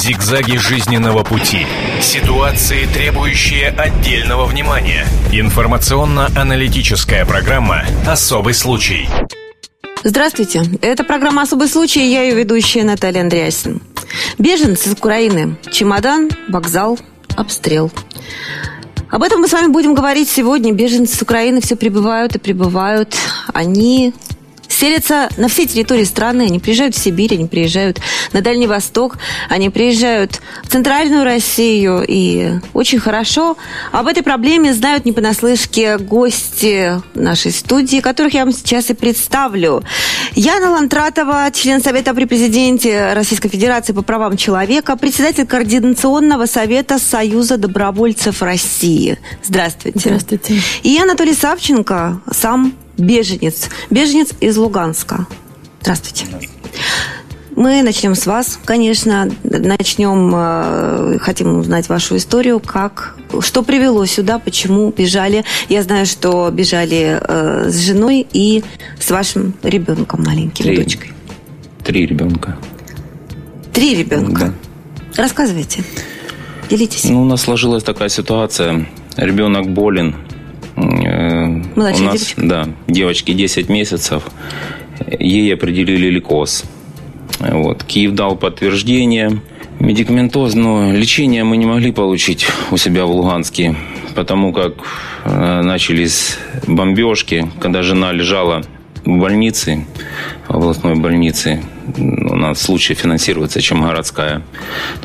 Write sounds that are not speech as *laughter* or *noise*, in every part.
Зигзаги жизненного пути. Ситуации, требующие отдельного внимания. Информационно-аналитическая программа «Особый случай». Здравствуйте. Это программа «Особый случай». Я ее ведущая Наталья Андреасин. Беженцы из Украины. Чемодан, вокзал, обстрел. Об этом мы с вами будем говорить сегодня. Беженцы с Украины все прибывают и прибывают. Они селятся на всей территории страны. Они приезжают в Сибирь, они приезжают на Дальний Восток, они приезжают в Центральную Россию. И очень хорошо об этой проблеме знают не понаслышке гости нашей студии, которых я вам сейчас и представлю. Яна Лантратова, член Совета при президенте Российской Федерации по правам человека, председатель Координационного совета Союза добровольцев России. Здравствуйте. Здравствуйте. И Анатолий Савченко, сам беженец. Беженец из Луганска. Здравствуйте. Мы начнем с вас, конечно. Начнем, э, хотим узнать вашу историю, как, что привело сюда, почему бежали. Я знаю, что бежали э, с женой и с вашим ребенком маленьким, Три. дочкой. Три ребенка. Три ребенка. Рассказывайте. Делитесь. Ну, у нас сложилась такая ситуация. Ребенок болен. Младшая у нас, девочка? Да, девочке 10 месяцев. Ей определили лейкоз. Вот. Киев дал подтверждение. Медикаментозное лечение мы не могли получить у себя в Луганске, потому как э, начались бомбежки, когда жена лежала в больнице, в областной больнице. У нас лучше финансируется, чем городская.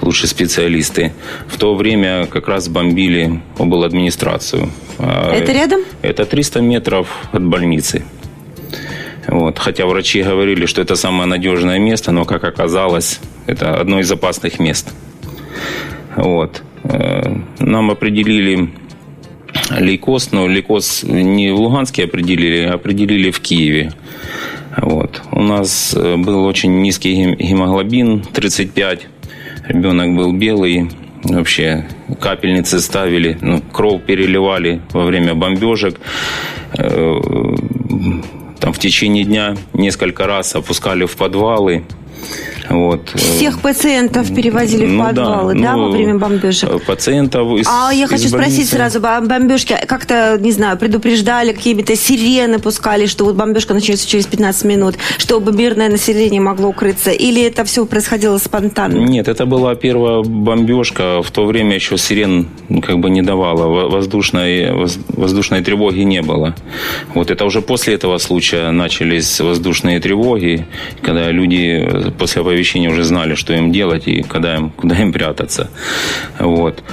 Лучше специалисты. В то время как раз бомбили обладминистрацию. А Это рядом? Это 300 метров от больницы. Вот. Хотя врачи говорили, что это самое надежное место, но, как оказалось, это одно из опасных мест. Вот. Э, Нам определили лейкоз, но лейкоз не в Луганске определили, а определили в Киеве. Вот. У нас э, был очень низкий гем- гемоглобин, 35. Ребенок был белый. Вообще капельницы ставили, ну, кровь переливали во время бомбежек. Э, Там в течение дня несколько раз опускали в подвалы. Вот. Всех пациентов перевозили в Ну подвалы, да, ну, во время бомбежек? э, Пациентов из А я из хочу спросить больницы. сразу, бом- бомбежки как-то, не знаю, предупреждали, какими-то сирены пускали, что вот бомбежка начнется через 15 минут, чтобы мирное население могло укрыться? Или это все происходило спонтанно? Нет, это была первая бомбежка. В то время еще сирен как бы не давала. Во- Воздушной, воз- воздушной тревоги не было. Вот это уже после этого случая начались воздушные тревоги, когда люди э, после оповещения уже знали, что им делать и когда им, куда им прятаться. Вот.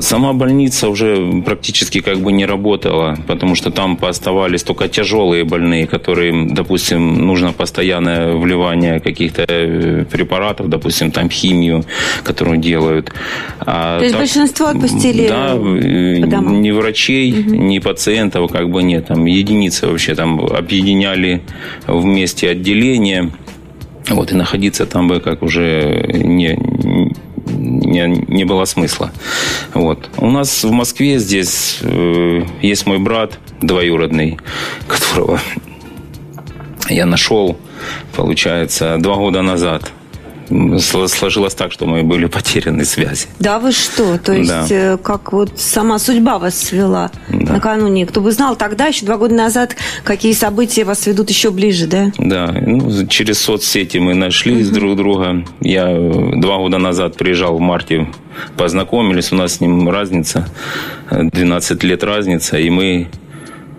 Сама больница уже практически как бы не работала, потому что там оставались только тяжелые больные, которым, допустим, нужно постоянное вливание каких-то э, препаратов, допустим, там химию, которую делают. А То есть большинство отпустили Да, э, ни врачей, ни пациентов как бы нет. Там единицы вообще там объединяли вместе отделения. Вот, и находиться там бы как уже не, не, не было смысла. Вот. У нас в Москве здесь э, есть мой брат двоюродный, которого я нашел, получается, два года назад. Сло- Сложилось так, что мы были потеряны связи. Да вы что? То есть Да. э, как вот сама судьба вас свела Да. накануне? Кто бы знал тогда, еще два года назад, какие события вас ведут еще ближе, да? Да, ну, через соцсети мы нашли друг друга. Я э, два года назад приезжал в марте, познакомились, у нас с ним разница, э, 12 лет разница, и мы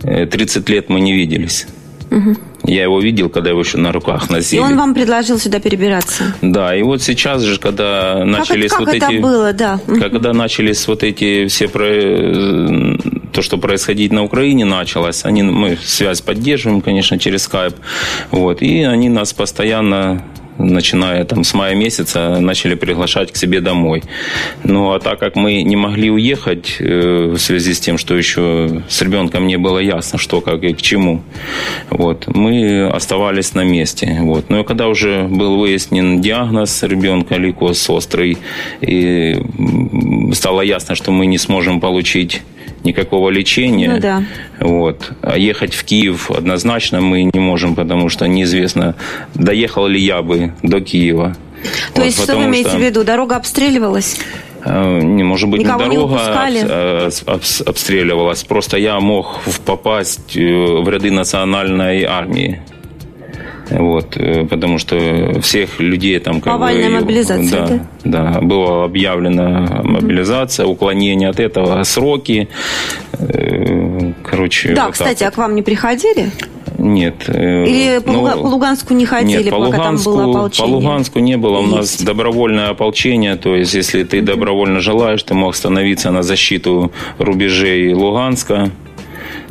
э, 30 лет мы не виделись. Я его видел, когда его еще на руках И носили. он вам предложил сюда перебираться. Да, и вот сейчас же, когда Как, начались это, как вот это эти... было, да? Когда начались вот эти все про... э, то, что происходить на Украине началось, они, мы связь поддерживаем, конечно, через скайп, вот, и они нас постоянно начиная там с мая месяца, начали приглашать к себе домой. Ну, а так как мы не могли уехать э, в связи с тем, что еще с ребенком не было ясно, что, как и к чему, вот, мы оставались на месте. Вот. Но когда уже был выяснен диагноз ребенка лейкоз острый, и стало ясно, что мы не сможем получить никакого лечения. Ну да. Вот. А ехать в Киев однозначно мы не можем, потому что неизвестно, доехал ли я бы до Киева. То вот, есть, что вы имеете что... в виду? Дорога обстреливалась? Э, не может быть, Никого не дорога не обстреливалась. Просто я мог попасть в ряды национальной армии. Вот, э, потому что всех людей там как Повальная бы... мобилизация, да, да? Да, была объявлена мобилизация, уклонение от этого, сроки. Э, короче, Да, вот кстати, а к вам не приходили? Нет. Э, Или по, ну, по Луганску не ходили, нет, по пока Луганску, там было ополчение? По Луганску не было. Есть. У нас добровольное ополчение. То есть, если ты добровольно желаешь, ты мог становиться на защиту рубежей Луганска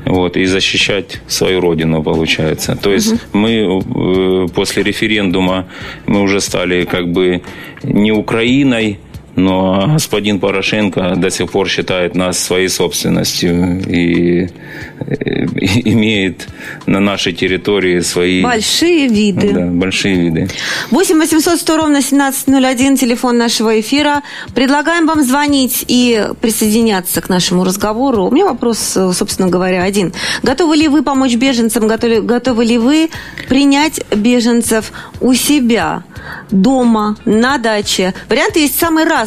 вот, и защищать свою родину, получается. То есть угу. мы э, после референдума мы уже стали как бы не Украиной, но господин Порошенко до сих пор считает нас своей собственностью и, и имеет на нашей территории свои... Большие виды. Да, большие виды. 8 800 100 ровно 1701, телефон нашего эфира. Предлагаем вам звонить и присоединяться к нашему разговору. У меня вопрос, собственно говоря, один. Готовы ли вы помочь беженцам? Готовы, готовы ли вы принять беженцев у себя? дома, на даче. Варианты есть самые разные.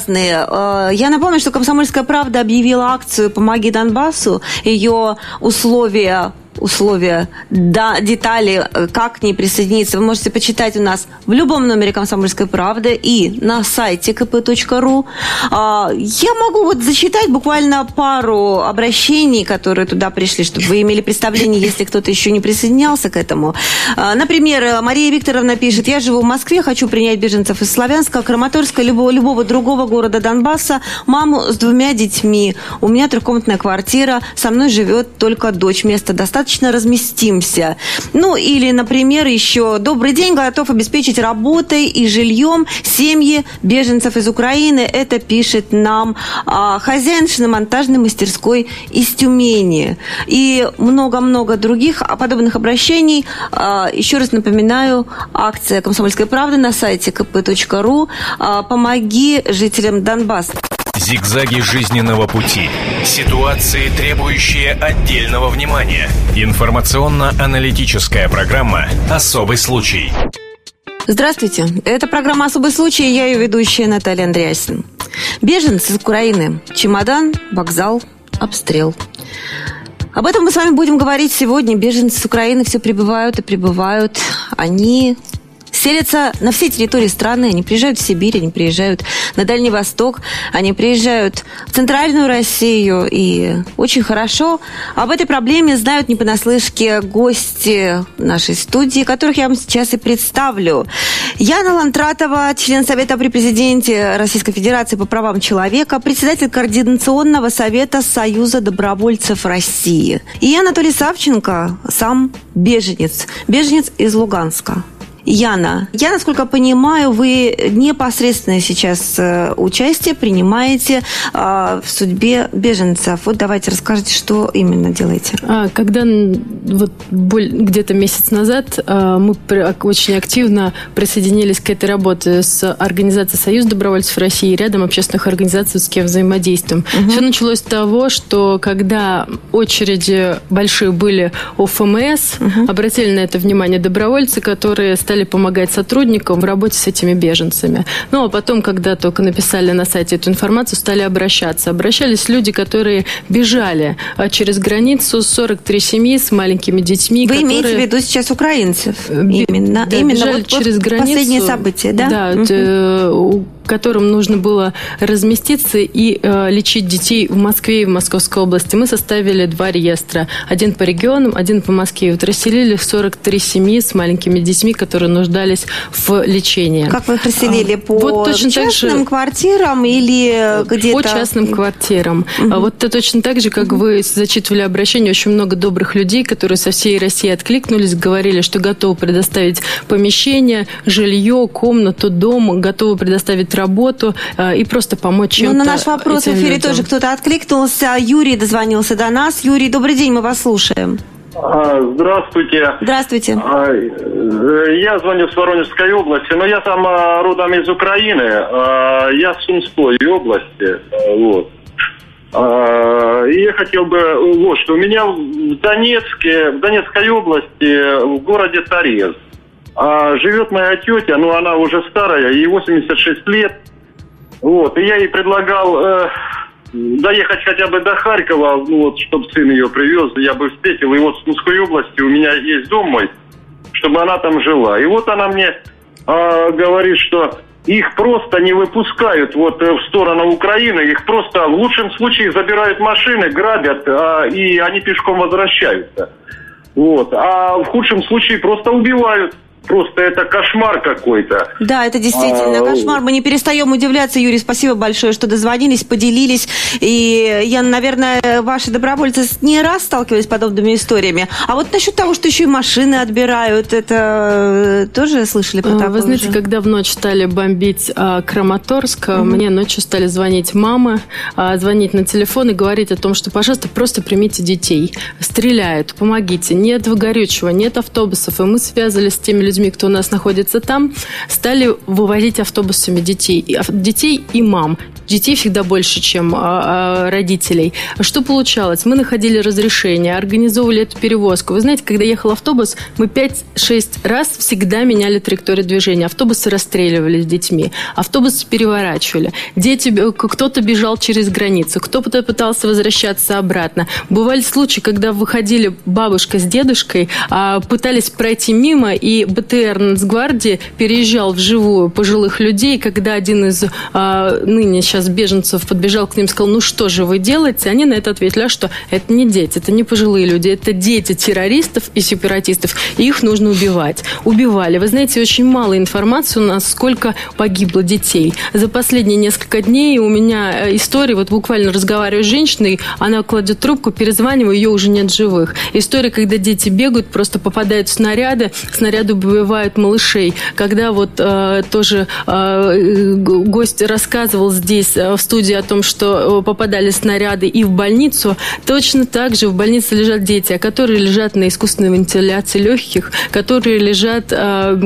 Э, я напомню, что «Комсомольская правда» объявила акцию «Помоги Донбассу». Ее условия условия, да, детали, э, как к ней присоединиться, вы можете почитать у нас в любом номере «Комсомольской правды» и на сайте kp.ru. А, я могу вот зачитать буквально пару обращений, которые туда пришли, чтобы вы имели представление, если кто-то еще не присоединялся к этому. А, например, Мария Викторовна пишет, я живу в Москве, хочу принять беженцев из Славянска, Краматорска, любого, любого другого города Донбасса, маму с двумя детьми. У меня трехкомнатная квартира, со мной живет только дочь, места достаточно достаточно разместимся. Ну, или, например, еще «Добрый день, готов обеспечить работой и жильем семьи беженцев из Украины». Это пишет нам а, хозяин шиномонтажной мастерской из Тюмени. И много-много других подобных обращений. А, еще раз напоминаю, акция «Комсомольская правда» на сайте kp.ru. А, «Помоги жителям Донбасса». Зигзаги жизненного пути. Ситуации, требующие отдельного внимания. Информационно-аналитическая программа «Особый случай». Здравствуйте. Это программа «Особый случай». Я ее ведущая Наталья Андреасин. Беженцы из Украины. Чемодан, вокзал, обстрел. Об этом мы с вами будем говорить сегодня. Беженцы с Украины все прибывают и прибывают. Они селятся на всей территории страны. Они приезжают в Сибирь, они приезжают на Дальний Восток, они приезжают в Центральную Россию. И очень хорошо об этой проблеме знают не понаслышке гости нашей студии, которых я вам сейчас и представлю. Яна Лантратова, член Совета при президенте Российской Федерации по правам человека, председатель Координационного совета Союза добровольцев России. И Анатолий Савченко, сам беженец, беженец из Луганска. Яна, я, насколько понимаю, вы непосредственно сейчас э, участие принимаете а, в судьбе беженцев. Вот давайте расскажите, что именно делаете. А, когда вот где-то месяц назад а, мы очень активно присоединились к этой работе с организацией «Союз добровольцев России» и рядом общественных организаций, с кем взаимодействуем. Угу. Все началось с того, что когда очереди большие были у ФМС, угу. обратили на это внимание добровольцы, которые стали стали помогать сотрудникам в работе с этими беженцами. Ну, а потом, когда только написали на сайте эту информацию, стали обращаться. Обращались люди, которые бежали а, через границу, 43 семьи с маленькими детьми. Вы которые... имеете в виду сейчас украинцев? Э, именно, да, именно вот через границу. Последние события, да? Да, угу которым нужно было разместиться и э, лечить детей в Москве и в Московской области, мы составили два реестра. Один по регионам, один по Москве. Вот расселили 43 семьи с маленькими детьми, которые нуждались в лечении. Как вы их расселили? А, по вот точно частным же, квартирам или где-то? По частным квартирам. Угу. А вот это точно так же, как угу. вы зачитывали обращение, очень много добрых людей, которые со всей России откликнулись, говорили, что готовы предоставить помещение, жилье, комнату, дом, готовы предоставить работу э, и просто помочь чем-то. Ну, на наш вопрос в эфире людям. тоже кто-то откликнулся. Юрий дозвонился до нас. Юрий, добрый день, мы вас слушаем. А, здравствуйте. Здравствуйте. А, э, я звоню с Воронежской области, но я сам а, родом из Украины. Я с Сумской области. Вот. И я хотел бы, вот что, у меня в Донецке, в Донецкой области, в городе Торез, А живет моя тетя, ну она уже старая, ей 86 лет. Вот, и я ей предлагал э, доехать хотя бы до Харькова, ну вот, чтобы сын ее привез, я бы встретил. И вот в Сумской области у меня есть дом мой, чтобы она там жила. И вот она мне э, говорит, что их просто не выпускают вот э, в сторону Украины, их просто в лучшем случае забирают машины, грабят, э, и они пешком возвращаются. Вот. А в худшем случае просто убивают. Просто это кошмар какой-то. Да, это действительно а, кошмар. Мы не перестаем удивляться, Юрий. Спасибо большое, что дозвонились, поделились. И я, наверное, ваши добровольцы не раз сталкивались с подобными историями. А вот насчет того, что еще и машины отбирают, это э, тоже слышали про такое? Вы знаете, же? когда в ночь стали бомбить а, Краматорск, угу. мне ночью стали звонить мамы, а, звонить на телефон и говорить о том, что, пожалуйста, просто примите детей. Стреляют, помогите. Нет горючего, нет автобусов. И мы связывались с теми людьми, людьми, кто у нас находится там, стали вывозить автобусами детей. Детей и мам. Детей всегда больше, чем а, а, родителей. Что получалось? Мы находили разрешение, организовывали эту перевозку. Вы знаете, когда ехал автобус, мы 5-6 раз всегда меняли траекторию движения. Автобусы расстреливали с детьми, автобусы переворачивали. Дети, кто-то бежал через границу, кто-то пытался возвращаться обратно. Бывали случаи, когда выходили бабушка с дедушкой, а, пытались пройти мимо, и БТР Нацгвардии переезжал вживую пожилых людей, когда один из а, ныне сейчас беженцев подбежал к ним и сказал, ну что же вы делаете? Они на это ответили, а что? Это не дети, это не пожилые люди, это дети террористов и сепаратистов, и их нужно убивать. Убивали. Вы знаете, очень мало информации у нас, сколько погибло детей. За последние несколько дней у меня э, история, вот буквально разговариваю с женщиной, она кладет трубку, перезваниваю, ее уже нет живых. История, когда дети бегают, просто попадают в снаряды, снаряды убивают малышей. Когда вот э, тоже э, гость рассказывал здесь э, в студии о том, что э, попадали снаряды и в больницу, точно так же в больнице лежат дети, которые лежат на искусственной вентиляции легких, которые лежат э,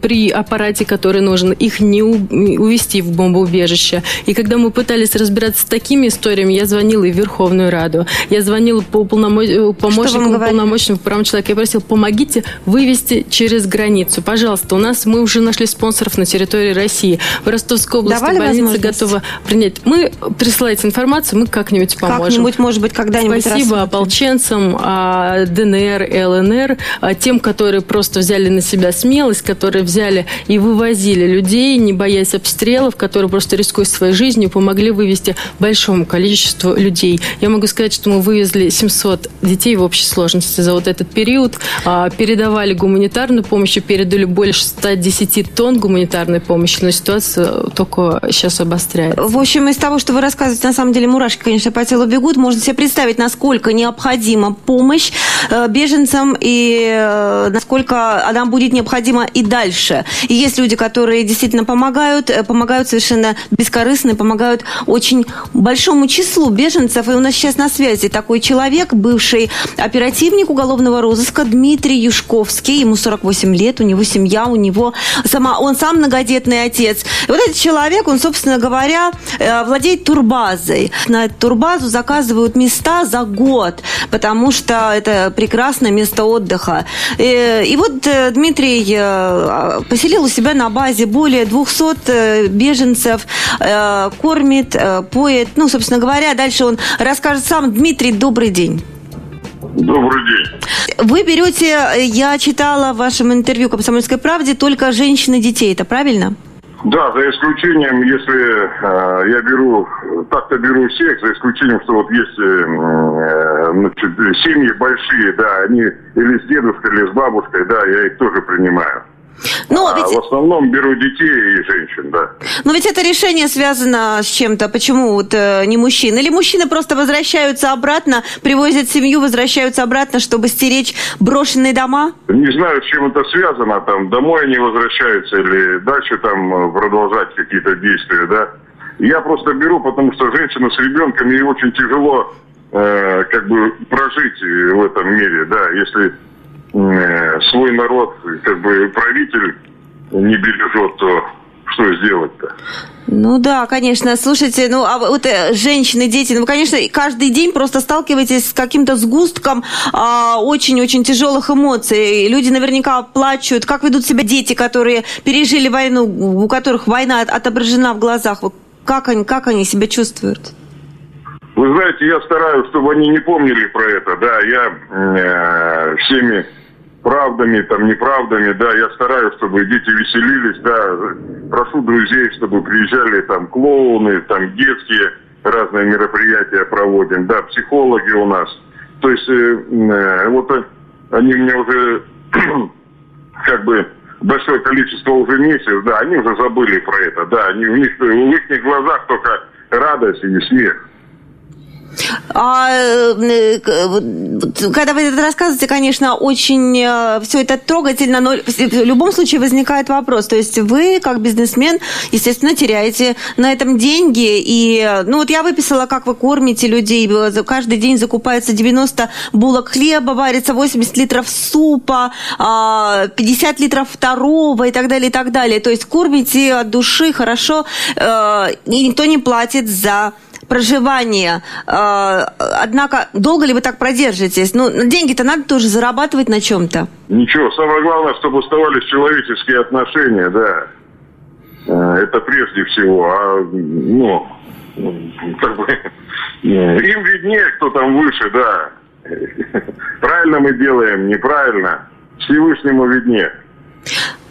при аппарате, который нужен. Их не увести в бомбоубежище. И когда мы пытались разбираться с такими историями, я звонила и в Верховную Раду, я звонила по полномоч... помощнику полномочному правам человека, я просила, помогите вывести через границу. Пожалуйста, у нас мы уже нашли спонсоров на территории России. В Ростовской области Давали больница готова принять. Мы присылайте информацию, мы как-нибудь поможем. Как-нибудь, может быть, когда-нибудь Спасибо рассмотрим. ополченцам а, ДНР, ЛНР, а, тем, которые просто взяли на себя смелость, которые взяли и вывозили людей, не боясь обстрелов, которые просто рискуя своей жизнью, помогли вывести большому количеству людей. Я могу сказать, что мы вывезли 700 детей в общей сложности за вот этот период, а, передавали гуманитарную помощь, помощи передали больше 110 тонн гуманитарной помощи, но ситуация только сейчас обостряется. В общем, из того, что вы рассказываете, на самом деле мурашки, конечно, по телу бегут. Можно себе представить, насколько необходима помощь э, беженцам и э, насколько она будет необходима и дальше. И есть люди, которые действительно помогают, э, помогают совершенно бескорыстно, помогают очень большому числу беженцев. И у нас сейчас на связи такой человек, бывший оперативник уголовного розыска Дмитрий Юшковский, ему 48 лет, у него семья, у него сама, он сам многодетный отец. И вот этот человек, он, собственно говоря, э, владеет турбазой. На эту турбазу заказывают места за год, потому что это прекрасное место отдыха. И, э, и вот э, Дмитрий поселил у себя на базе более 200 беженцев, кормит, поет. Ну, собственно говоря, дальше он расскажет сам. Дмитрий, добрый день. Добрый день. Вы берете, я читала в вашем интервью «Комсомольской правде» только женщин и детей, это правильно? Да, за исключением, если э, я беру, так-то беру всех, за исключением, что вот есть э, значит, семьи большие, да, они или с дедушкой, или с бабушкой, да, я их тоже принимаю. Ну, а ведь... в основном беру детей и женщин, да. Но ведь это решение связано с чем-то. Почему вот э, не мужчин? Или мужчины просто возвращаются обратно, привозят семью, возвращаются обратно, чтобы стеречь брошенные дома? Не знаю, с чем это связано. Там домой они возвращаются или дальше там э, продолжать какие-то действия, да. Я просто беру, потому что женщина с ребенком, ей очень тяжело э, как бы прожить в этом мире, да, если свой народ, как бы правитель не бережет, то что сделать-то? Ну да, конечно. Слушайте, ну а вот э, женщины, дети, ну, конечно, каждый день просто сталкиваетесь с каким-то сгустком а, очень-очень тяжелых эмоций. Люди наверняка плачут. Как ведут себя дети, которые пережили войну, у которых война отображена в глазах? Как они, как они себя чувствуют? Вы знаете, я стараюсь, чтобы они не помнили про это. Да, я э, всеми правдами, там, неправдами, да, я стараюсь, чтобы дети веселились, да, прошу друзей, чтобы приезжали там клоуны, там детские разные мероприятия проводим, да, психологи у нас. То есть, э, э, вот э, они мне уже, *clears throat* как бы, большое количество уже месяц, да, они уже забыли про это, да, они, у них, в их глазах только радость и смех. А, э, когда вы это рассказываете, конечно, очень э, все это трогательно, но в любом случае возникает вопрос. То есть вы, как бизнесмен, естественно, теряете на этом деньги. И, ну вот я выписала, как вы кормите людей. Каждый день закупается 90 булок хлеба, варится 80 литров супа, 50 а, литров второго и так далее, и так далее. То есть кормите от души хорошо, э, и никто не платит за проживания. А, однако, долго ли вы так продержитесь? Ну, деньги-то надо тоже зарабатывать на чем-то. Ничего, самое главное, чтобы оставались человеческие отношения, да. А, это прежде всего. А, ну, как бы, им виднее, кто там выше, да. Правильно мы делаем, неправильно. Всевышнему виднее.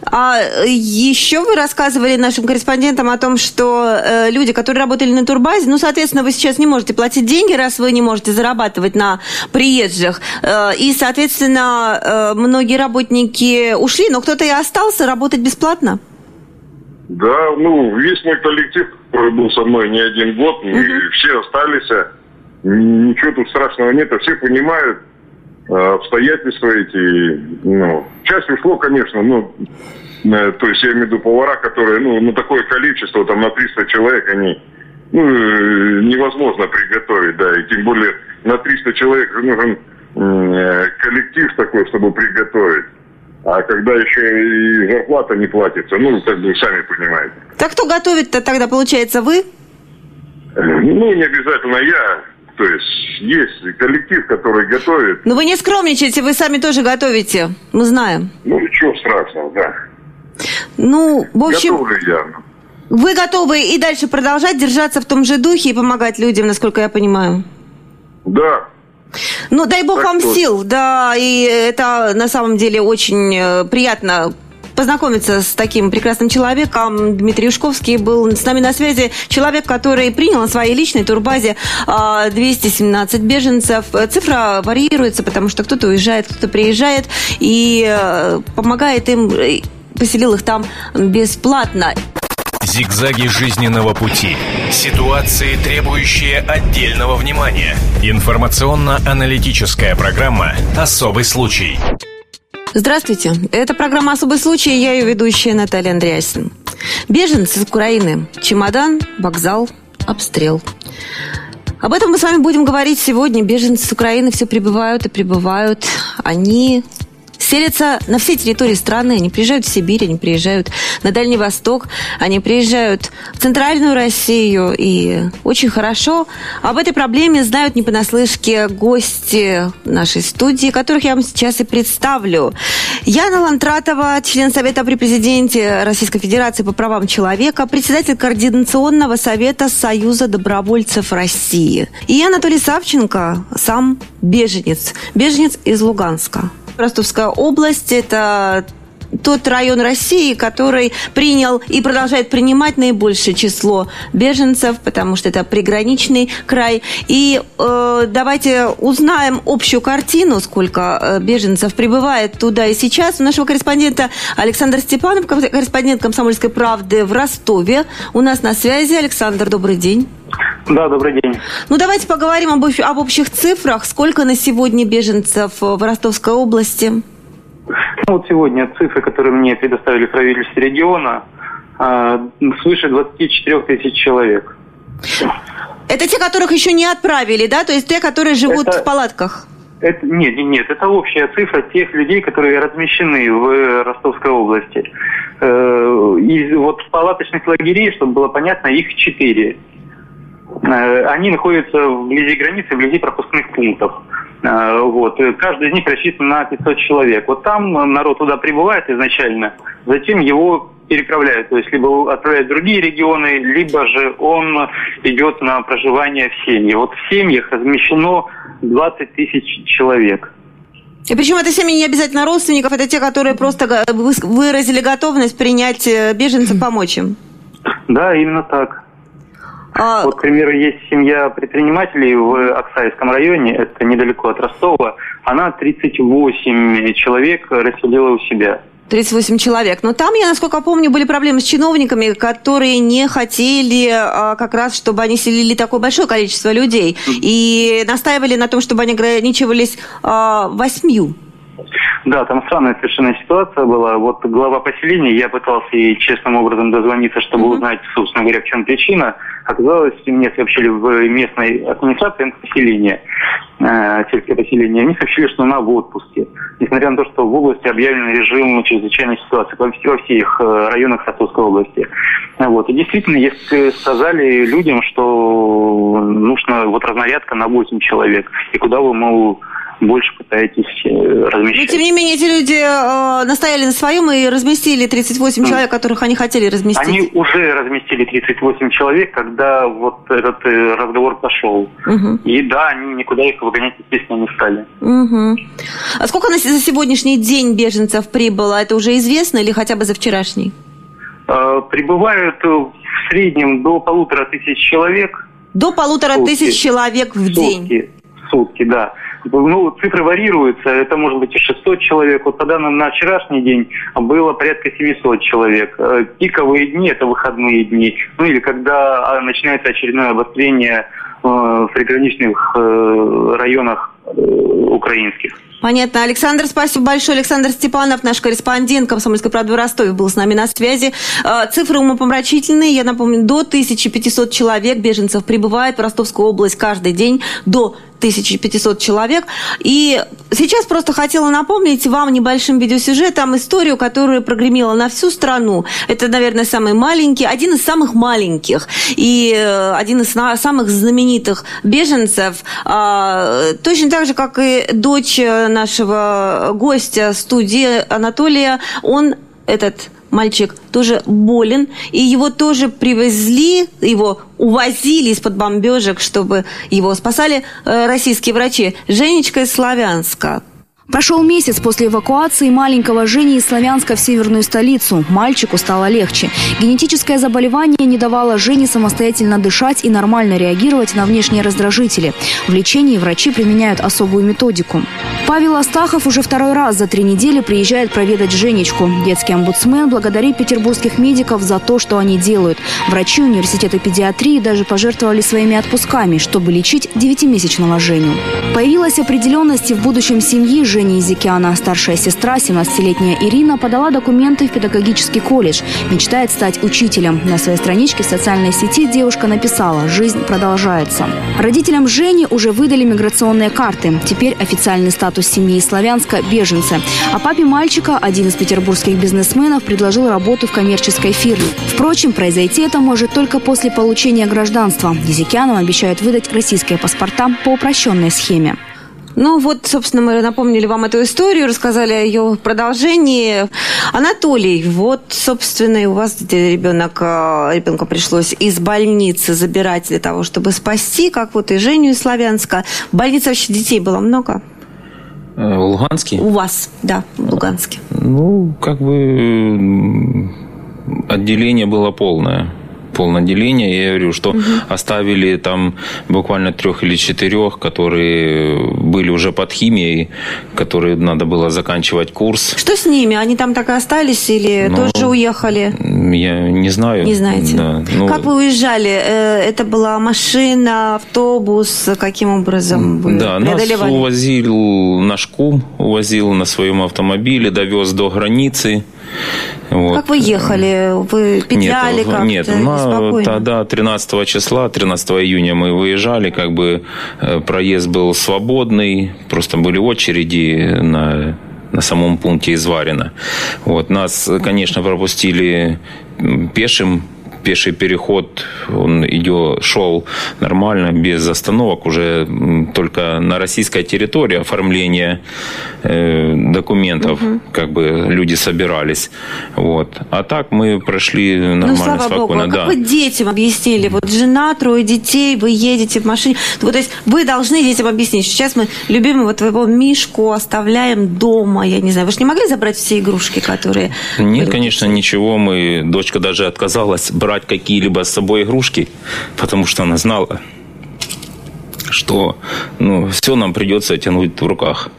А еще вы рассказывали нашим корреспондентам о том, что э, люди, которые работали на турбазе, ну, соответственно, вы сейчас не можете платить деньги, раз вы не можете зарабатывать на приезжих. Э, и, соответственно, э, многие работники ушли, но кто-то и остался работать бесплатно. Да, ну, весь мой коллектив, который был со мной не один год, угу. все остались. Ничего тут страшного нет, а все понимают, Э, обстоятельства эти, ну, часть ушло, конечно, ну, э, то есть я имею в виду повара, которые, ну, ну, такое количество, там, на 300 человек, они, ну, э, невозможно приготовить, да, и тем более на 300 человек нужен коллектив такой, чтобы приготовить. А когда еще и зарплата не платится, ну, как бы сами понимаете. Так кто готовит-то тогда, получается, вы? Ну, не обязательно я. То есть есть коллектив, который готовит. Но вы не скромничайте, вы сами тоже готовите. Мы знаем. Ну, ничего страшного, да. Ну, в общем... Готовлю я. Вы готовы и дальше продолжать держаться в том же духе и помогать людям, насколько я понимаю? Да. Ну, дай бог так вам точно. сил, да, и это на самом деле очень э, приятно познакомиться с таким прекрасным человеком. Дмитрий Юшковский был с нами на связи. Человек, который принял на своей личной турбазе 217 а, беженцев. Цифра варьируется, потому что кто-то уезжает, кто-то приезжает и э, помогает им, поселил их там бесплатно. Зигзаги жизненного пути. Ситуации, требующие отдельного внимания. Информационно-аналитическая программа «Особый случай». Здравствуйте. Это программа «Особый случай». Я ее ведущая Наталья Андреасин. Беженцы из Украины. Чемодан, вокзал, обстрел. Об этом мы с вами будем говорить сегодня. Беженцы с Украины все прибывают и прибывают. Они селятся на всей территории страны. Они приезжают в Сибирь, они приезжают на Дальний Восток, они приезжают в Центральную Россию. И очень хорошо об этой проблеме знают не понаслышке гости нашей студии, которых я вам сейчас и представлю. Яна Лантратова, член Совета при президенте Российской Федерации по правам человека, председатель Координационного совета Союза добровольцев России. И Анатолий Савченко, сам беженец. Беженец из Луганска. Ростовская область – это тот район России, который принял и продолжает принимать наибольшее число беженцев, потому что это приграничный край. И э, давайте узнаем общую картину, сколько э, беженцев прибывает туда и сейчас. У нашего корреспондента Александр Степанов, корреспондент «Комсомольской правды» в Ростове. У нас на связи. Александр, добрый день. Да, добрый день. Ну, давайте поговорим об, об общих цифрах. Сколько на сегодня беженцев в Ростовской области? Ну, вот сегодня цифры, которые мне предоставили правительство региона, э, свыше 24 тысяч человек. Это те, которых еще не отправили, да? То есть те, которые живут это, в палатках? Это, нет, нет, это общая цифра тех людей, которые размещены в Ростовской области. И вот палаточных лагерей, чтобы было понятно, их четыре. Они находятся вблизи границы, вблизи пропускных пунктов. Вот. Каждый из них рассчитан на 500 человек. Вот там народ туда прибывает изначально, затем его переправляют. То есть либо отправляют в другие регионы, либо же он идет на проживание в семьи. Вот в семьях размещено 20 тысяч человек. И причем это семьи не обязательно родственников, это те, которые просто выразили готовность принять э, беженцев, помочь им. Да, именно так. А... Вот, к примеру, есть семья предпринимателей в Оксайском районе, это недалеко от Ростова. Она 38 человек расселила у себя. 38 человек. Но там, я насколько помню, были проблемы с чиновниками, которые не хотели а, как раз, чтобы они селили такое большое количество людей. И настаивали на том, чтобы они ограничивались а, восьмью. Да, там странная совершенно ситуация была. Вот глава поселения, я пытался ей честным образом дозвониться, чтобы mm-hmm. узнать, собственно говоря, в чем причина. Оказалось, мне сообщили в местной администрации поселения, э, сельское поселение, они сообщили, что она в отпуске. Несмотря на то, что в области объявлен режим чрезвычайной ситуации во всех э, районах Саратовской области. Вот. И действительно, если сказали людям, что нужно вот разнарядка на 8 человек, и куда вы, мол, больше пытаетесь э, размещать. Но, тем не менее, эти люди э, настояли на своем и разместили 38 mm. человек, которых они хотели разместить. Они уже разместили 38 человек, когда вот этот э, разговор пошел. Угу. И да, они никуда их выгонять, естественно, не стали. Угу. А сколько на, за сегодняшний день беженцев прибыло? Это уже известно или хотя бы за вчерашний? Э, прибывают в среднем до полутора тысяч человек. До полутора тысяч человек в день? Сутки, сутки, да. Ну, цифры варьируются, это может быть и 600 человек. Вот по данным на вчерашний день было порядка 700 человек. Э, пиковые дни – это выходные дни. Ну или когда а, начинается очередное обострение э, в приграничных э, районах украинских. Понятно. Александр, спасибо большое. Александр Степанов, наш корреспондент «Комсомольской правды» в Ростове, был с нами на связи. Цифры умопомрачительные. Я напомню, до 1500 человек беженцев прибывает в Ростовскую область каждый день. До 1500 человек. И сейчас просто хотела напомнить вам небольшим видеосюжетом историю, которая прогремела на всю страну. Это, наверное, самый маленький, один из самых маленьких и э, один из самых знаменитых беженцев. А, точно так же, как и дочь нашего гостя студии Анатолия, он этот мальчик тоже болен, и его тоже привезли, его увозили из-под бомбежек, чтобы его спасали э, российские врачи. Женечка из Славянска. Прошел месяц после эвакуации маленького Жени из Славянска в северную столицу. Мальчику стало легче. Генетическое заболевание не давало Жене самостоятельно дышать и нормально реагировать на внешние раздражители. В лечении врачи применяют особую методику. Павел Астахов уже второй раз за три недели приезжает проведать Женечку. Детский омбудсмен благодарит петербургских медиков за то, что они делают. Врачи университета педиатрии даже пожертвовали своими отпусками, чтобы лечить девятимесячного Женю. Появилась определенность в будущем семьи Жени Изикиана. Старшая сестра, 17-летняя Ирина, подала документы в педагогический колледж. Мечтает стать учителем. На своей страничке в социальной сети девушка написала «Жизнь продолжается». Родителям Жени уже выдали миграционные карты. Теперь официальный статус семьи Славянска – беженцы. А папе мальчика один из петербургских бизнесменов предложил работу в коммерческой фирме. Впрочем, произойти это может только после получения гражданства. Езекианам обещают выдать российские паспорта по упрощенной схеме. Ну вот, собственно, мы напомнили вам эту историю, рассказали о ее продолжении. Анатолий, вот, собственно, и у вас ребенок, э, ребенку пришлось из больницы забирать для того, чтобы спасти, как вот и Женю из Славянска. В больнице вообще детей было много? В э, Луганске? У вас, да, в Луганске. Ну, как бы отделение было полное полноделения. Я говорю, что угу. оставили там буквально трех или четырех, которые были уже под химией, которые надо было заканчивать курс. Что с ними? Они там так и остались или ну, тоже уехали? Я не знаю. Не знаете? Да. Ну, как вы уезжали? Э, это была машина, автобус? Каким образом вы Да, нас увозил наш кум, увозил на своем автомобиле, довез до границы. Вот. Как вы ехали? Вы петляли как-то? Нет, на, тогда 13 числа, 13 июня мы выезжали, как бы э, проезд был свободный, просто были очереди на на самом пункте Изварина. Вот. Нас, конечно, пропустили пешим пеший переход, он идет, шел нормально, без остановок, уже только на российской территории оформление э, документов, угу. как бы люди собирались. Вот. А так мы прошли ну, нормально, ну, слава спокойно. Богу. А как вы детям объяснили? Вот жена, трое детей, вы едете в машине. Вот, то есть вы должны детям объяснить, сейчас мы любимого твоего Мишку оставляем дома, я не знаю. Вы же не могли забрать все игрушки, которые... Нет, конечно, ничего. Мы, дочка даже отказалась брать брать какие-либо с собой игрушки, потому что она знала, что ну, все нам придется тянуть в руках.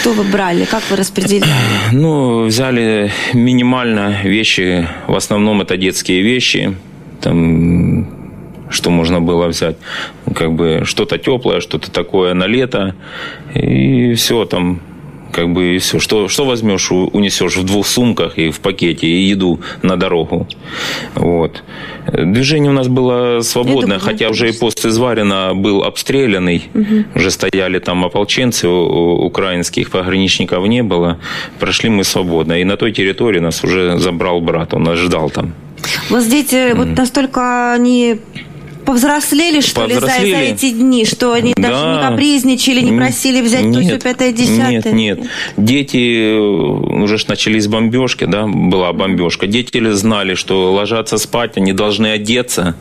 Что вы брали? Как вы распределяли? *clears throat* Ну, взяли минимально вещи. В основном это детские вещи. Там, что можно было взять. Как бы что-то теплое, что-то такое на лето. И все там как бы и все. Что, что возьмешь, унесешь в двух сумках и в пакете, и еду на дорогу. Вот. Движение у нас было свободное, думаю, хотя уже и пост Изварина был обстрелянный. Угу. Уже стояли там ополченцы, украинских пограничников не было. Прошли мы свободно. И на той территории нас уже забрал брат, он нас ждал там. Вот дети mm. вот настолько они повзрослели, что повзрослели. ли, за, за эти дни, что они да. даже не капризничали, не просили взять нет, все пятое, десятое? Нет, нет. Дети э, уже ж начались бомбежки, да, была бомбежка. Дети знали, что ложатся спать, они должны одеться,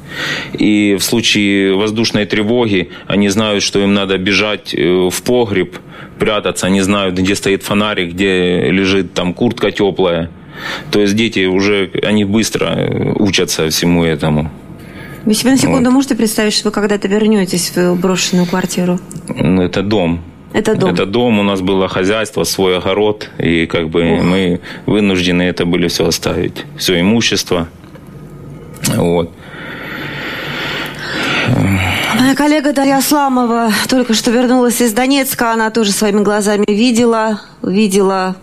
и в случае воздушной тревоги они знают, что им надо бежать э, в погреб, прятаться, они знают, где стоит фонарик, где лежит там куртка теплая. То есть дети уже, они быстро э, учатся всему этому. Вы себе на секунду вот. можете представить, что вы когда-то вернетесь в брошенную квартиру? Ну, это дом. Это дом. Это дом, у нас было хозяйство, свой огород, и как бы Ух. мы вынуждены это были все оставить, все имущество. Вот. Моя коллега Дарья Асламова только что вернулась из Донецка, она тоже своими глазами видела, видела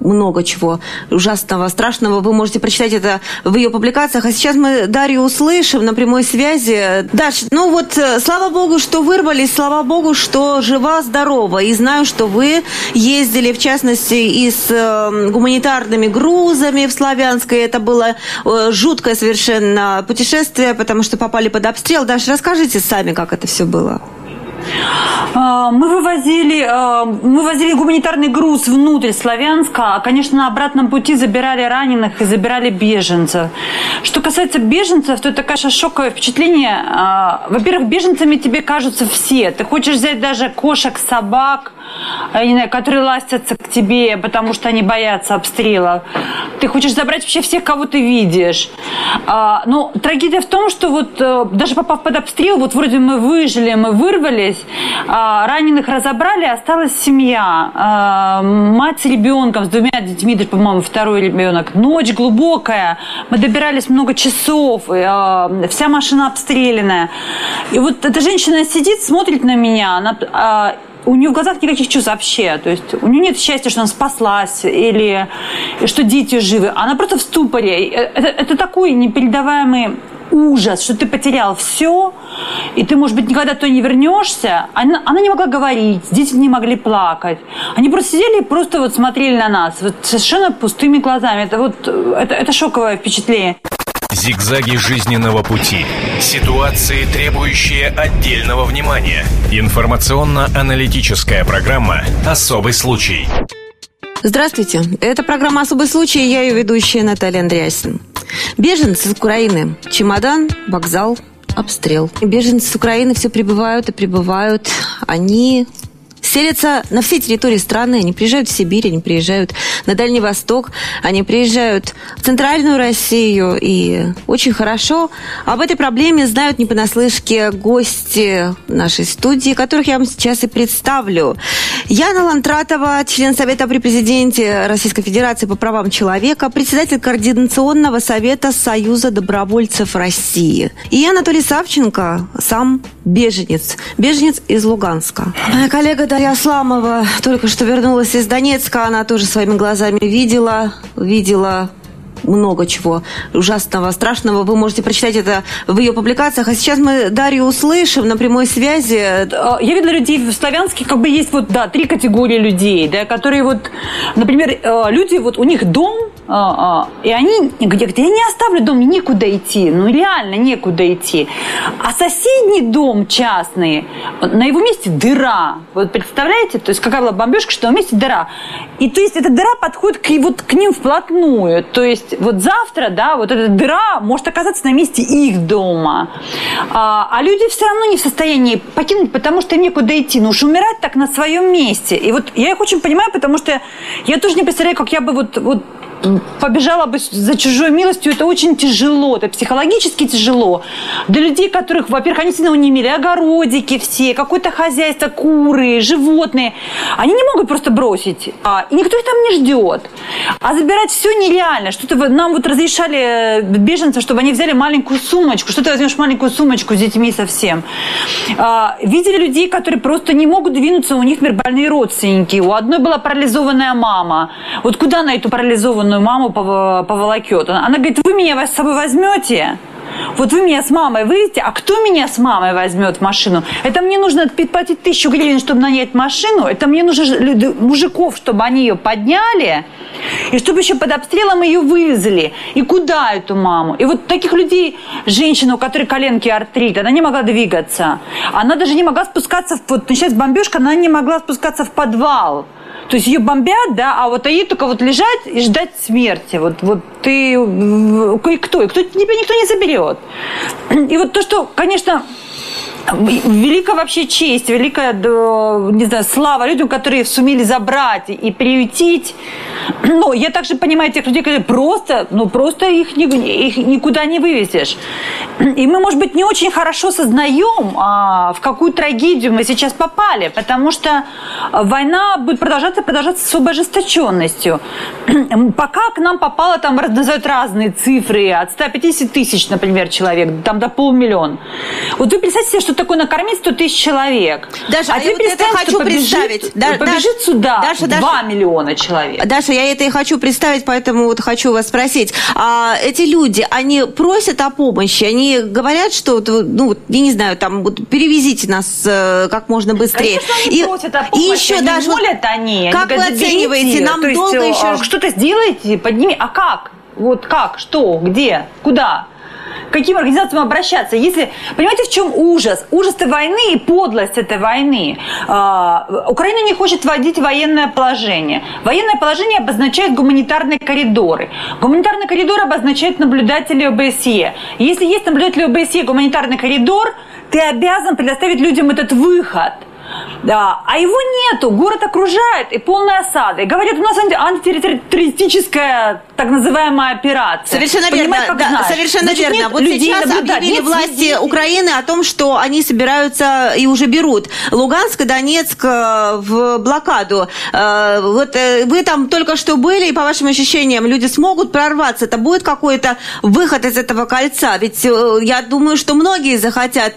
много чего ужасного, страшного. Вы можете прочитать это в ее публикациях. А сейчас мы Дарью услышим на прямой связи. Даш, ну вот, э, слава богу, что вырвались, слава богу, что жива, здорова. И знаю, что вы ездили, в частности, и с э, гуманитарными грузами в Славянское. Это было э, жуткое совершенно путешествие, потому что попали под обстрел. Даш, расскажите сами, как это все было. А, мы вывозили, а, мы возили гуманитарный груз внутрь Славянска, а, конечно, на обратном пути забирали раненых и забирали беженцев. Что касается беженцев, то это, конечно, шоковое впечатление. Во-первых, беженцами тебе кажутся все. Ты хочешь взять даже кошек, собак, не знаю, которые ластятся к тебе, потому что они боятся обстрелов. Ты хочешь забрать вообще всех, кого ты видишь. Но трагедия в том, что вот э, даже попав под обстрел, вот вроде мы выжили, мы вырвались, а, раненых разобрали, осталась семья. А, мать с ребенком, с двумя детьми, по-моему, второй ребенок. Ночь глубокая. Мы добирались много часов. А, вся машина обстрелянная. И вот эта женщина сидит, смотрит на меня. Она, у нее в глазах никаких чувств вообще. То есть у нее нет счастья, что она спаслась или что дети живы. Она просто в ступоре. Э, это, это такой непередаваемый ужас, что ты потерял все, и ты, может быть, никогда то не вернешься. Она, она не могла говорить, дети не могли плакать. Они просто сидели и просто вот смотрели на нас, вот совершенно пустыми глазами. Это вот, это, это шоковое впечатление. Зигзаги жизненного пути. Ситуации, требующие отдельного внимания. Информационно-аналитическая программа «Особый случай». Здравствуйте. Это программа «Особый случай». Я ее ведущая Наталья Андреасин. Беженцы из Украины. Чемодан, вокзал, обстрел. Беженцы с Украины все прибывают и прибывают. Они селятся на всей территории страны. Они приезжают в Сибирь, они приезжают на Дальний Восток, они приезжают в Центральную Россию. И очень хорошо об этой проблеме знают не понаслышке гости нашей студии, которых я вам сейчас и представлю. Яна Лантратова, член Совета при президенте Российской Федерации по правам человека, председатель Координационного совета Союза добровольцев России. И Анатолий Савченко, сам беженец. Беженец из Луганска. Моя коллега Дарья Асламова только что вернулась из Донецка. Она тоже своими глазами видела, видела много чего ужасного, страшного. Вы можете прочитать это в ее публикациях. А сейчас мы Дарью услышим на прямой связи. Я видела людей в Славянске, как бы есть вот, да, три категории людей, да, которые вот, например, э, люди, вот у них дом, а, а, и они говорят, я не оставлю дом, некуда идти, ну реально некуда идти. А соседний дом частный, на его месте дыра. Вот представляете, то есть какая была бомбежка, что на месте дыра. И то есть эта дыра подходит к, вот, к ним вплотную. То есть вот завтра, да, вот эта дыра может оказаться на месте их дома. А, а люди все равно не в состоянии покинуть, потому что им некуда идти. Ну уж умирать так на своем месте. И вот я их очень понимаю, потому что я тоже не представляю, как я бы вот, вот побежала бы за чужой милостью, это очень тяжело, это психологически тяжело. Для людей, которых, во-первых, они сильно не имели огородики все, какое-то хозяйство, куры, животные, они не могут просто бросить, а, и никто их там не ждет. А забирать все нереально. Что-то нам вот разрешали беженцам, чтобы они взяли маленькую сумочку. Что ты возьмешь маленькую сумочку с детьми совсем? А, видели людей, которые просто не могут двинуться, у них, например, больные родственники. У одной была парализованная мама. Вот куда на эту парализованную беременную маму поволокет. Она говорит, вы меня с собой возьмете? Вот вы меня с мамой вывезете, а кто меня с мамой возьмет в машину? Это мне нужно платить тысячу гривен, чтобы нанять машину. Это мне нужно мужиков, чтобы они ее подняли. И чтобы еще под обстрелом ее вывезли. И куда эту маму? И вот таких людей, женщина, у которой коленки артрит, она не могла двигаться. Она даже не могла спускаться, в, вот сейчас бомбежка, она не могла спускаться в подвал. То есть ее бомбят, да, а вот ей только вот лежать и ждать смерти. Вот, вот ты и кто? И кто тебя никто не заберет. И вот то, что, конечно, Великая вообще честь, великая, не знаю, слава людям, которые сумели забрать и приютить. Но я также понимаю тех людей, которые просто, ну просто их, их никуда не вывезешь. И мы, может быть, не очень хорошо сознаем, а, в какую трагедию мы сейчас попали, потому что война будет продолжаться, продолжаться с особой ожесточенностью. Пока к нам попало, там называют разные цифры, от 150 тысяч, например, человек, там до полмиллиона. Вот вы представьте себе, что такое накормить 100 тысяч человек. Даша, а, а я вот это хочу побежит, представить. Да, побежит Даша, сюда Даша, 2 Даша, миллиона человек. Даша, я это и хочу представить, поэтому вот хочу вас спросить. А эти люди, они просят о помощи, они говорят, что, ну, я не знаю, там, вот, перевезите нас э, как можно быстрее. Конечно, они и, просят о помощи, и еще они даже, молят они. Как они вы оцениваете, нам есть, долго еще... А, что-то сделайте, подними, а как? Вот как, что, где, куда? Каким организациям обращаться. Если, понимаете, в чем ужас? Ужас этой войны и подлость этой войны. А, Украина не хочет вводить военное положение. Военное положение обозначает гуманитарные коридоры. Гуманитарный коридор обозначает наблюдатели ОБСЕ. Если есть наблюдатели ОБСЕ, гуманитарный коридор, ты обязан предоставить людям этот выход – да, а его нету, город окружает и полная осада. И говорят, у нас антитеррористическая так называемая операция. Совершенно верно. Да, знаешь. Совершенно Значит, верно. Вот сейчас объявили нет власти свидетелей. Украины о том, что они собираются и уже берут Луганск и Донецк э, в блокаду. Э, вот э, вы там только что были, и по вашим ощущениям люди смогут прорваться? Это будет какой-то выход из этого кольца? Ведь я думаю, что многие захотят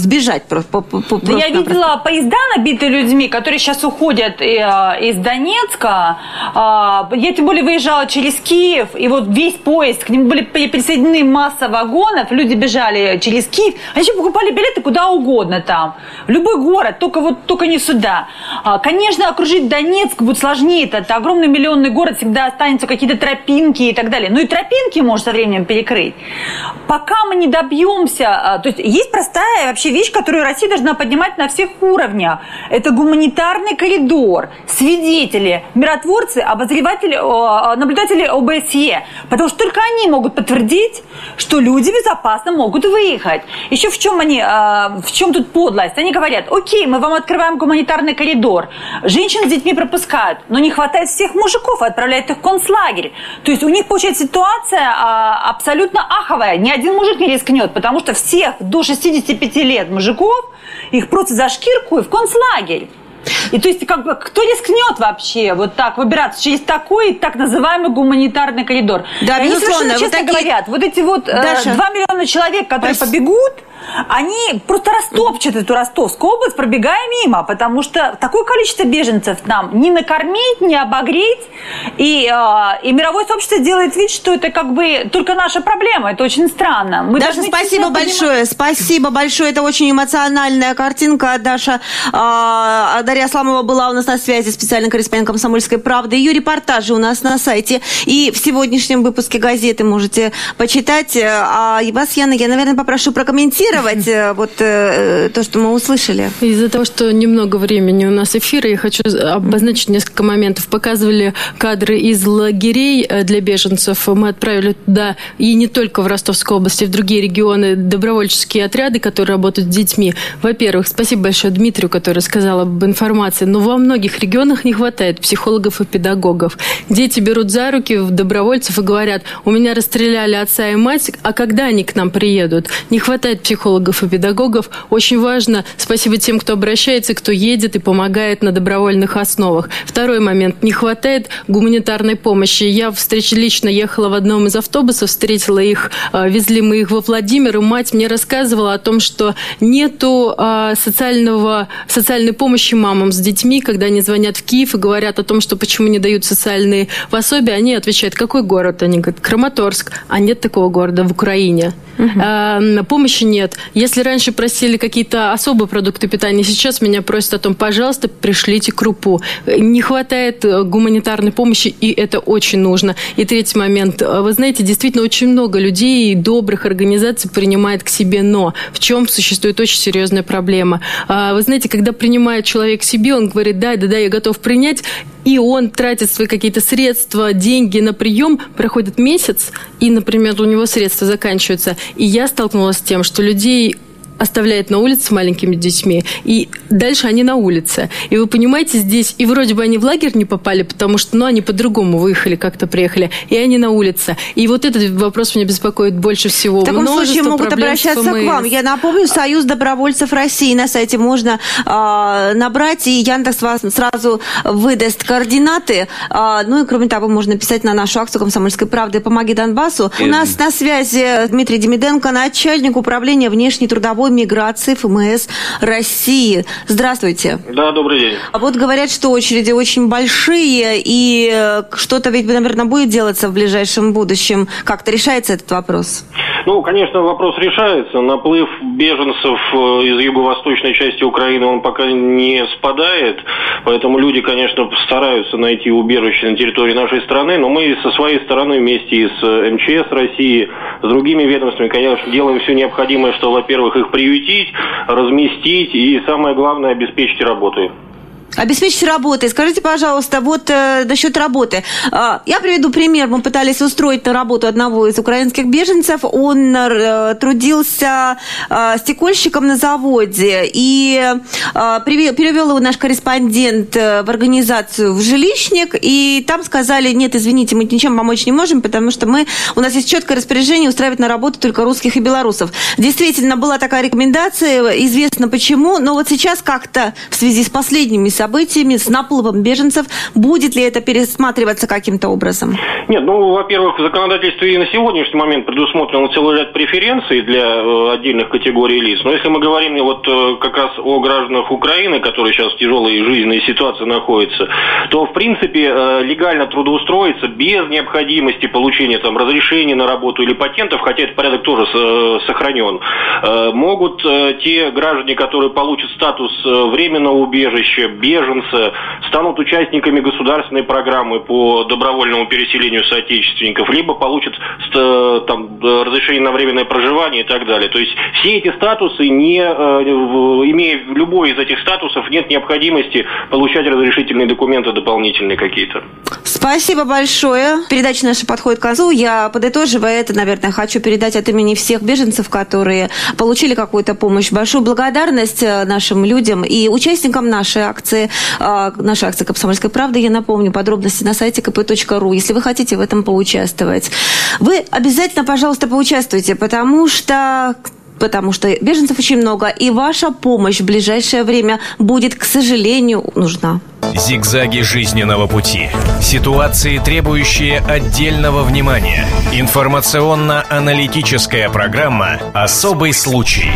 сбежать. Да я видела поезда, набитые людьми, которые сейчас уходят из Донецка. Я тем более выезжала через через Киев, и вот весь поезд, к нему были присоединены масса вагонов, люди бежали через Киев, они еще покупали билеты куда угодно там, любой город, только вот только не сюда. А, конечно, окружить Донецк будет сложнее, это, это огромный миллионный город, всегда останутся какие-то тропинки и так далее. Ну и тропинки можно со временем перекрыть. Пока мы не добьемся, а, то есть есть простая вообще вещь, которую Россия должна поднимать на всех уровнях. Это гуманитарный коридор, свидетели, миротворцы, обозреватели, наблюдатели представители ОБСЕ, потому что только они могут подтвердить, что люди безопасно могут выехать. Еще в чем они, а, в чем тут подлость? Они говорят, окей, мы вам открываем гуманитарный коридор, женщин с детьми пропускают, но не хватает всех мужиков, отправляют их в концлагерь. То есть у них получается ситуация а, абсолютно аховая. Ни один мужик не рискнет, потому что всех до 65 лет мужиков их просто за шкирку и в концлагерь. И то есть, как бы, кто рискнет вообще вот так выбираться через такой так называемый гуманитарный коридор? Да, и безусловно. Они честно такие... говорят, вот эти вот э, Даша. 2 миллиона человек, которые Спас... побегут, они просто растопчут эту Ростовскую область, пробегая мимо, потому что такое количество беженцев нам не накормить, не обогреть, и, э, и мировое сообщество делает вид, что это как бы только наша проблема, это очень странно. Мы Даша, спасибо большое, понимать... спасибо большое, это очень эмоциональная картинка, Даша. Э, Дарья Асламова была у нас на связи, специальный корреспондент «Комсомольской правды». Ее репортажи у нас на сайте, и в сегодняшнем выпуске газеты можете почитать. А вас, Яна, я, наверное, попрошу прокомментировать э, вот э, то, что мы услышали. Из-за того, что немного времени у нас эфира, я хочу обозначить несколько моментов. Показывали кадры из лагерей э, для беженцев. Мы отправили туда и не только в Ростовской области, в другие регионы добровольческие отряды, которые работают с детьми. Во-первых, спасибо большое Дмитрию, который сказал об информации, но во многих регионах не хватает психологов и педагогов. Дети берут за руки добровольцев и говорят, у меня расстреляли отца и мать, а когда они к нам приедут? Не хватает психологов и педагогов. Очень важно, спасибо тем, кто обращается, кто едет и помогает на добровольных основах. Второй момент. Не хватает гуманитарной помощи. Я встреч, лично ехала в одном из автобусов, встретила их, а, везли мы их во Владимир, и мать мне рассказывала о том, что нету а, социального, социальной помощи мамам с детьми, когда они звонят в Киев и говорят о том, что почему не дают социальные пособия, они отвечают, какой город? Они говорят, Краматорск. А нет такого города в Украине. Угу. помощи нет. Если раньше просили какие-то особые продукты питания, сейчас меня просят о том, пожалуйста, пришлите крупу. Не хватает э, гуманитарной помощи, и это очень нужно. И третий момент. Вы знаете, действительно очень много людей, добрых организаций принимает к себе «но». В чем существует очень серьезная проблема. А, вы знаете, когда принимает человек к себе, он говорит, да, да, да, я готов принять, и он тратит свои какие-то средства, деньги на прием, проходит месяц, и, например, у него средства заканчиваются. И я столкнулась с тем, что людей оставляет на улице с маленькими детьми, и дальше они на улице. И вы понимаете, здесь, и вроде бы они в лагерь не попали, потому что, ну, они по-другому выехали, как-то приехали, и они на улице. И вот этот вопрос меня беспокоит больше всего. В таком Множество случае могут обращаться к вам. Я напомню, Союз добровольцев России на сайте можно э, набрать, и Яндекс вас сразу выдаст координаты. Э, ну и кроме того, можно писать на нашу акцию «Комсомольской правды. Помоги Донбассу». У нас на связи Дмитрий Демиденко, начальник управления внешней трудовой миграции ФМС России. Здравствуйте. Да, добрый день. А вот говорят, что очереди очень большие, и э, что-то ведь, наверное, будет делаться в ближайшем будущем. Как-то решается этот вопрос? Ну, конечно, вопрос решается. Наплыв беженцев э, из юго-восточной части Украины, он пока не спадает. Поэтому люди, конечно, стараются найти убежище на территории нашей страны. Но мы со своей стороны вместе с э, МЧС России, с другими ведомствами, конечно, делаем все необходимое, что, во-первых, их приютить, разместить и, самое главное, обеспечить работой. Обеспечить работой. Скажите, пожалуйста, вот э, насчет работы. Э, я приведу пример. Мы пытались устроить на работу одного из украинских беженцев. Он э, трудился э, стекольщиком на заводе. И э, перевел его наш корреспондент э, в организацию в жилищник. И там сказали, нет, извините, мы ничем помочь не можем, потому что мы, у нас есть четкое распоряжение устраивать на работу только русских и белорусов. Действительно, была такая рекомендация, известно почему. Но вот сейчас как-то в связи с последними событиями, с наплывом беженцев. Будет ли это пересматриваться каким-то образом? Нет, ну, во-первых, в законодательстве и на сегодняшний момент предусмотрен целый ряд преференций для э, отдельных категорий лиц. Но если мы говорим вот э, как раз о гражданах Украины, которые сейчас в тяжелой жизненной ситуации находятся, то, в принципе, э, легально трудоустроиться без необходимости получения там разрешения на работу или патентов, хотя этот порядок тоже сохранен, могут те граждане, которые получат статус временного убежища, беженцы станут участниками государственной программы по добровольному переселению соотечественников, либо получат э, там, разрешение на временное проживание и так далее. То есть все эти статусы, не, э, имея любой из этих статусов, нет необходимости получать разрешительные документы дополнительные какие-то. Спасибо большое. Передача наша подходит к концу. Я, подытоживая это, наверное, хочу передать от имени всех беженцев, которые получили какую-то помощь, большую благодарность э, нашим людям и участникам нашей акции акции, а, наша акция «Комсомольская правда». Я напомню, подробности на сайте kp.ru, если вы хотите в этом поучаствовать. Вы обязательно, пожалуйста, поучаствуйте, потому что потому что беженцев очень много, и ваша помощь в ближайшее время будет, к сожалению, нужна. Зигзаги жизненного пути. Ситуации, требующие отдельного внимания. Информационно-аналитическая программа «Особый случай».